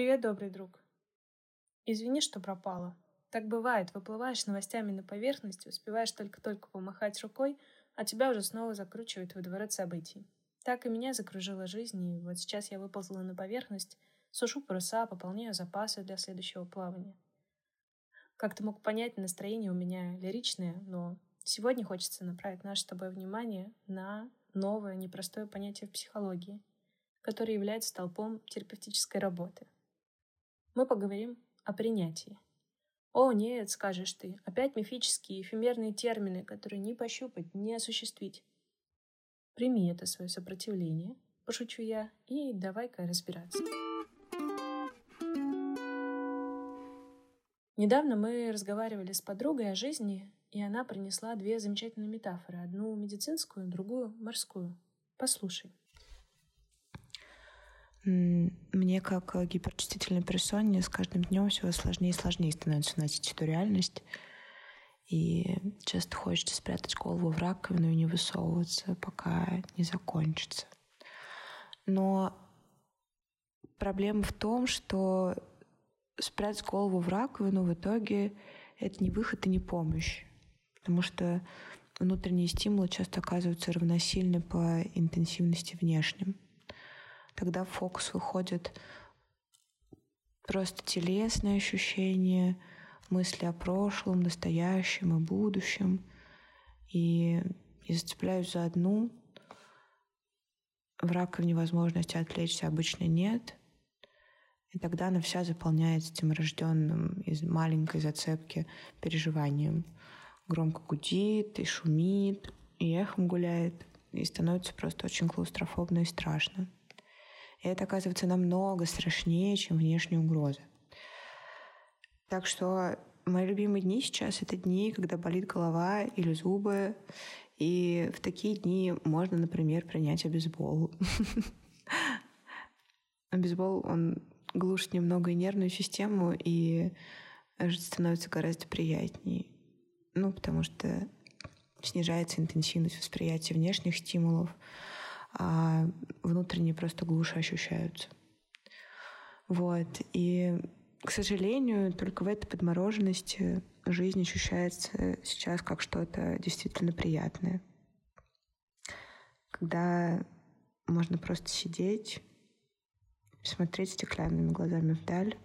Привет, добрый друг. Извини, что пропала. Так бывает, выплываешь новостями на поверхность, успеваешь только-только помахать рукой, а тебя уже снова закручивает в водоворот событий. Так и меня закружила жизнь, и вот сейчас я выползла на поверхность, сушу паруса, пополняю запасы для следующего плавания. Как ты мог понять, настроение у меня лиричное, но сегодня хочется направить наше с тобой внимание на новое, непростое понятие в психологии, которое является столпом терапевтической работы. Мы поговорим о принятии – о, нет, скажешь ты, опять мифические, эфемерные термины, которые ни пощупать, ни осуществить. Прими это свое сопротивление, пошучу я, и давай-ка разбираться. Недавно мы разговаривали с подругой о жизни, и она принесла две замечательные метафоры. Одну медицинскую, другую морскую. Послушай. Мне, как э, гиперчувствительной персоне, с каждым днем все сложнее и сложнее становится носить эту реальность. И часто хочется спрятать голову в раковину и не высовываться, пока не закончится. Но проблема в том, что спрятать голову в раковину в итоге это не выход и не помощь. Потому что внутренние стимулы часто оказываются равносильны по интенсивности внешним. Тогда в фокус выходит просто телесные ощущения, мысли о прошлом, настоящем и будущем. И я зацепляюсь за одну. В раковине возможности отвлечься обычно нет. И тогда она вся заполняется этим рожденным из маленькой зацепки переживанием. Громко гудит и шумит, и эхом гуляет, и становится просто очень клаустрофобно и страшно. И это оказывается намного страшнее, чем внешние угрозы. Так что мои любимые дни сейчас — это дни, когда болит голова или зубы. И в такие дни можно, например, принять обезбол. Обезбол, он глушит немного нервную систему, и жить становится гораздо приятнее. Ну, потому что снижается интенсивность восприятия внешних стимулов, а внутренне просто глуши ощущаются. Вот. И, к сожалению, только в этой подмороженности жизнь ощущается сейчас как что-то действительно приятное. Когда можно просто сидеть, смотреть стеклянными глазами вдаль,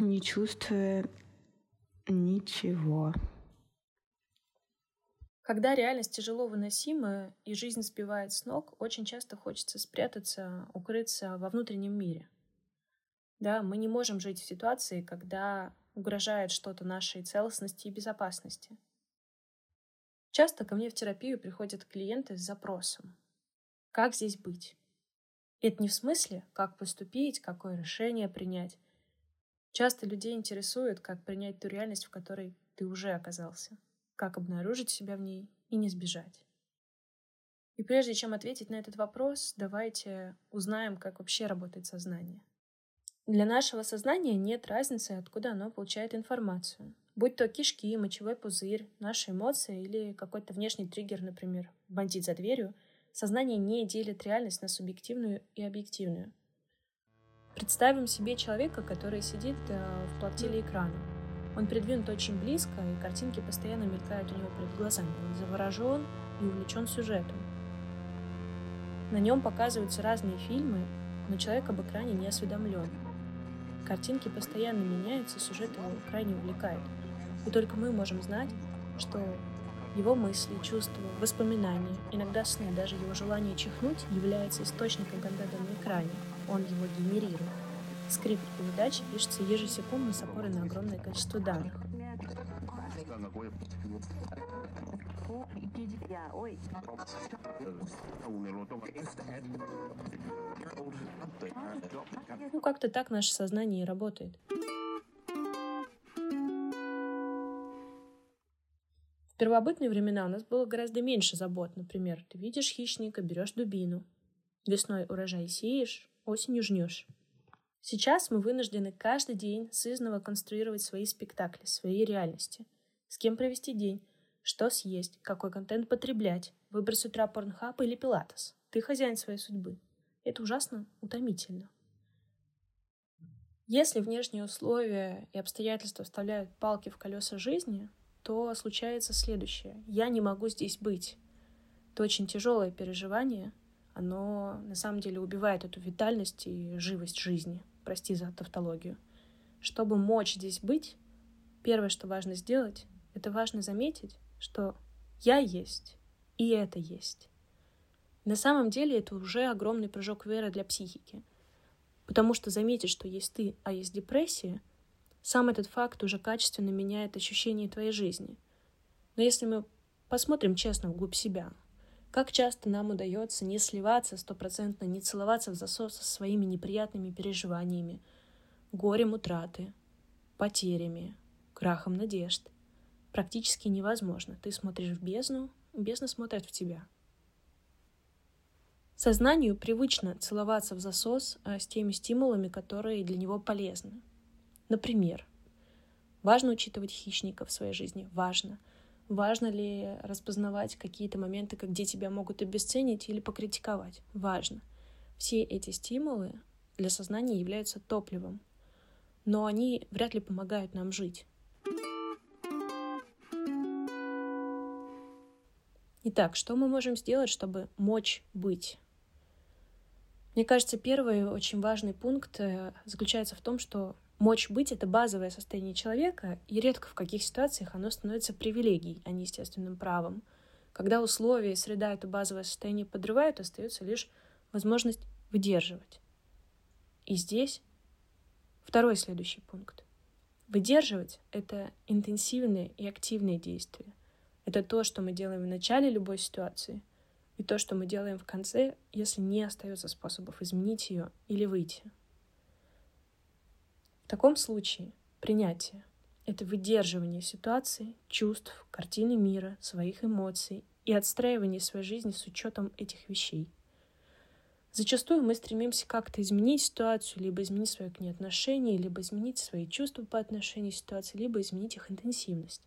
не чувствуя ничего. Когда реальность тяжело выносима и жизнь сбивает с ног, очень часто хочется спрятаться, укрыться во внутреннем мире. Да, мы не можем жить в ситуации, когда угрожает что-то нашей целостности и безопасности. Часто ко мне в терапию приходят клиенты с запросом «Как здесь быть?». это не в смысле, как поступить, какое решение принять. Часто людей интересует, как принять ту реальность, в которой ты уже оказался – как обнаружить себя в ней и не сбежать. И прежде чем ответить на этот вопрос, давайте узнаем, как вообще работает сознание. Для нашего сознания нет разницы, откуда оно получает информацию. Будь то кишки, мочевой пузырь, наши эмоции или какой-то внешний триггер, например, бандит за дверью, сознание не делит реальность на субъективную и объективную. Представим себе человека, который сидит э, в платиле экрана. Он придвинут очень близко, и картинки постоянно мелькают у него перед глазами. Он заворожен и увлечен сюжетом. На нем показываются разные фильмы, но человек об экране не осведомлен. Картинки постоянно меняются, сюжет его крайне увлекает. И только мы можем знать, что его мысли, чувства, воспоминания, иногда сны, даже его желание чихнуть является источником контента на экране. Он его генерирует. Скрипт передачи пишется ежесекундно с опорой на огромное количество данных. Ну, как-то так наше сознание и работает. В первобытные времена у нас было гораздо меньше забот. Например, ты видишь хищника, берешь дубину. Весной урожай сеешь, осенью жнешь. Сейчас мы вынуждены каждый день сызново конструировать свои спектакли, свои реальности. С кем провести день, что съесть, какой контент потреблять, выбрать с утра порнхаб или пилатес. Ты хозяин своей судьбы. Это ужасно утомительно. Если внешние условия и обстоятельства вставляют палки в колеса жизни, то случается следующее. Я не могу здесь быть. Это очень тяжелое переживание. Оно на самом деле убивает эту витальность и живость жизни. Прости за тавтологию. Чтобы мочь здесь быть, первое, что важно сделать, это важно заметить, что я есть, и это есть. На самом деле это уже огромный прыжок веры для психики — Потому что заметить, что есть ты, а есть депрессия, сам этот факт уже качественно меняет ощущение твоей жизни. Но если мы посмотрим честно вглубь себя, как часто нам удается не сливаться стопроцентно, не целоваться в засос со своими неприятными переживаниями, горем утраты, потерями, крахом надежд. Практически невозможно. Ты смотришь в бездну, бездна смотрит в тебя. Сознанию привычно целоваться в засос а, с теми стимулами, которые для него полезны. Например, важно учитывать хищников в своей жизни, важно. Важно ли распознавать какие-то моменты, где тебя могут обесценить или покритиковать? Важно. Все эти стимулы для сознания являются топливом, но они вряд ли помогают нам жить. Итак, что мы можем сделать, чтобы мочь быть? Мне кажется, первый очень важный пункт э, заключается в том, что мочь быть — это базовое состояние человека, и редко в каких ситуациях оно становится привилегией, а не естественным правом. Когда условия и среда это базовое состояние подрывают, остается лишь возможность выдерживать. И здесь второй следующий пункт. Выдерживать — это интенсивные и активные действия. Это то, что мы делаем в начале любой ситуации, и то, что мы делаем в конце, если не остается способов изменить ее или выйти. В таком случае принятие — это выдерживание ситуации, чувств, картины мира, своих эмоций и отстраивание своей жизни с учетом этих вещей. Зачастую мы стремимся как-то изменить ситуацию, либо изменить свое к ней отношение, либо изменить свои чувства по отношению к ситуации, либо изменить их интенсивность.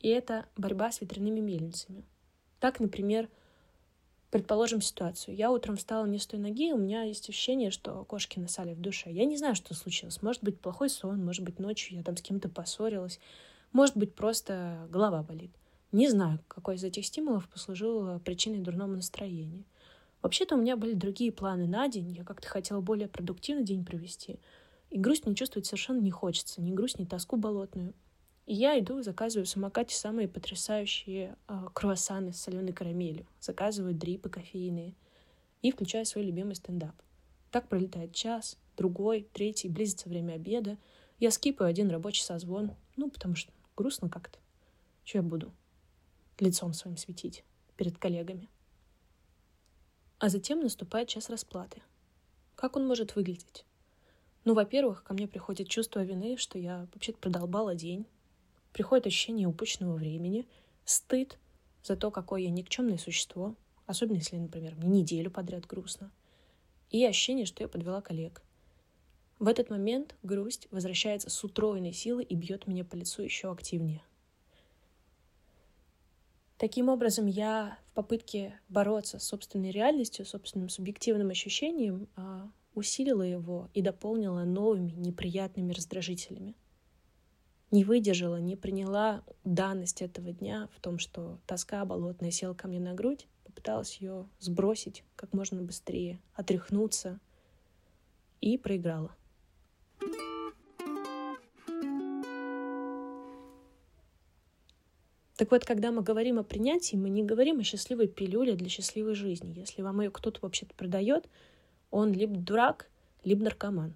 И это борьба с ветряными мельницами — так, например, предположим ситуацию. Я утром встала не с той ноги, у меня есть ощущение, что кошки насали в душе. Я не знаю, что случилось. Может быть, плохой сон, может быть, ночью я там с кем-то поссорилась, может быть, просто голова болит. Не знаю, какой из этих стимулов послужил причиной дурного настроения. Вообще-то у меня были другие планы на день. Я как-то хотела более продуктивный день провести. И грусть мне чувствовать совершенно не хочется. Ни грусть, ни тоску болотную. И я иду, заказываю в самокате самые потрясающие э, круассаны с соленой карамелью, заказываю дрипы кофейные и включаю свой любимый стендап. Так пролетает час, другой, третий, близится время обеда. Я скипаю один рабочий созвон, ну, потому что грустно как-то. Что я буду лицом своим светить перед коллегами? А затем наступает час расплаты. Как он может выглядеть? Ну, во-первых, ко мне приходит чувство вины, что я вообще-то продолбала день, приходит ощущение упущенного времени, стыд за то, какое я никчемное существо, особенно если, например, мне неделю подряд грустно, и ощущение, что я подвела коллег. В этот момент грусть возвращается с утроенной силой и бьет меня по лицу еще активнее. Таким образом, я в попытке бороться с собственной реальностью, собственным субъективным ощущением, а, усилила его и дополнила новыми неприятными раздражителями – не выдержала, не приняла данность этого дня в том, что тоска болотная села ко мне на грудь, попыталась ее сбросить как можно быстрее, отряхнуться и проиграла. Так вот, когда мы говорим о принятии, мы не говорим о счастливой пилюле для счастливой жизни. Если вам ее кто-то вообще-то продает, он либо дурак, либо наркоман.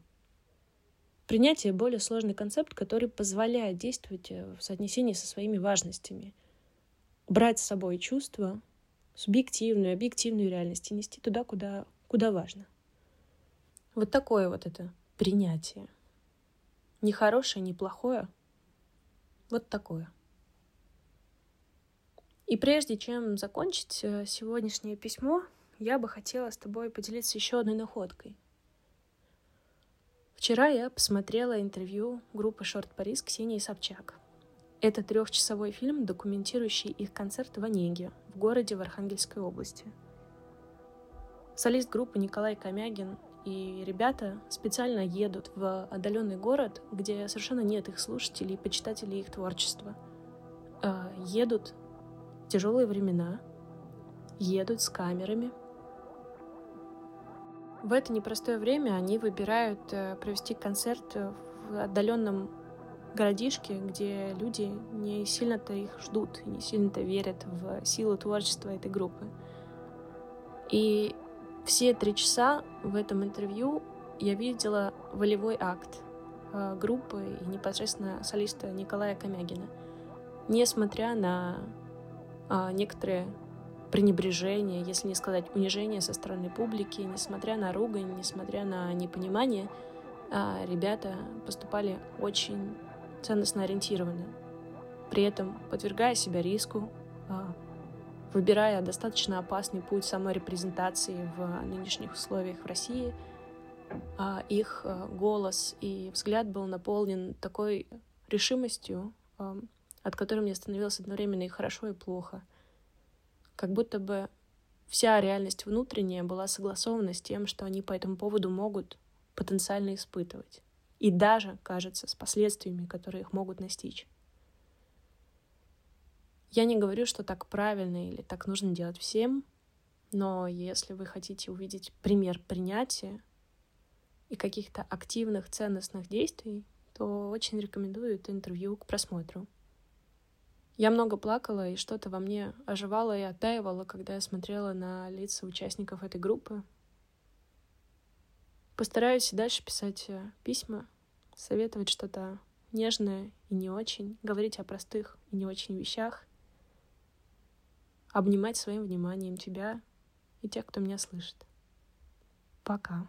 Принятие — более сложный концепт, который позволяет действовать э, в соотнесении со своими важностями. Брать с собой чувства, субъективную, объективную реальность и нести туда, куда, куда важно. Вот такое вот это принятие. Не хорошее, не плохое. Вот такое. И прежде чем закончить э, сегодняшнее письмо, я бы хотела с тобой поделиться еще одной находкой. Вчера я посмотрела интервью группы Шорт Парис Ксении Собчак. Это трехчасовой фильм, документирующий их концерт в Онеге, в городе в Архангельской области. Солист группы Николай Комягин и ребята специально едут в отдаленный город, где совершенно нет их слушателей, почитателей их творчества. А, едут в тяжелые времена, едут с камерами. В это непростое время они выбирают э, провести концерт в отдаленном городишке, где люди не сильно-то их ждут, не сильно-то верят в силу творчества этой группы. И все три часа в этом интервью я видела волевой акт э, группы и непосредственно солиста Николая Комягина. Несмотря на а, некоторые пренебрежение, если не сказать унижение со стороны публики, несмотря на ругань, несмотря на непонимание, а, ребята поступали очень ценностно ориентированно, при этом подвергая себя риску, а, выбирая достаточно опасный путь саморепрезентации в нынешних условиях в России, а, их голос и взгляд был наполнен такой решимостью, от которой мне становилось одновременно и хорошо, и плохо. Как будто бы вся реальность внутренняя была согласована с тем, что они по этому поводу могут потенциально испытывать. И даже, кажется, с последствиями, которые их могут настичь. Я не говорю, что так правильно или так нужно делать всем, но если вы хотите увидеть пример принятия и каких-то активных ценностных действий, то очень рекомендую это интервью к просмотру. Я много плакала, и что-то во мне оживало и оттаивало, когда я смотрела на лица участников этой группы. Постараюсь и дальше писать э, письма, советовать что-то нежное и не очень, говорить о простых и не очень вещах, обнимать своим вниманием тебя и тех, кто меня слышит. Пока.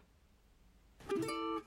thank you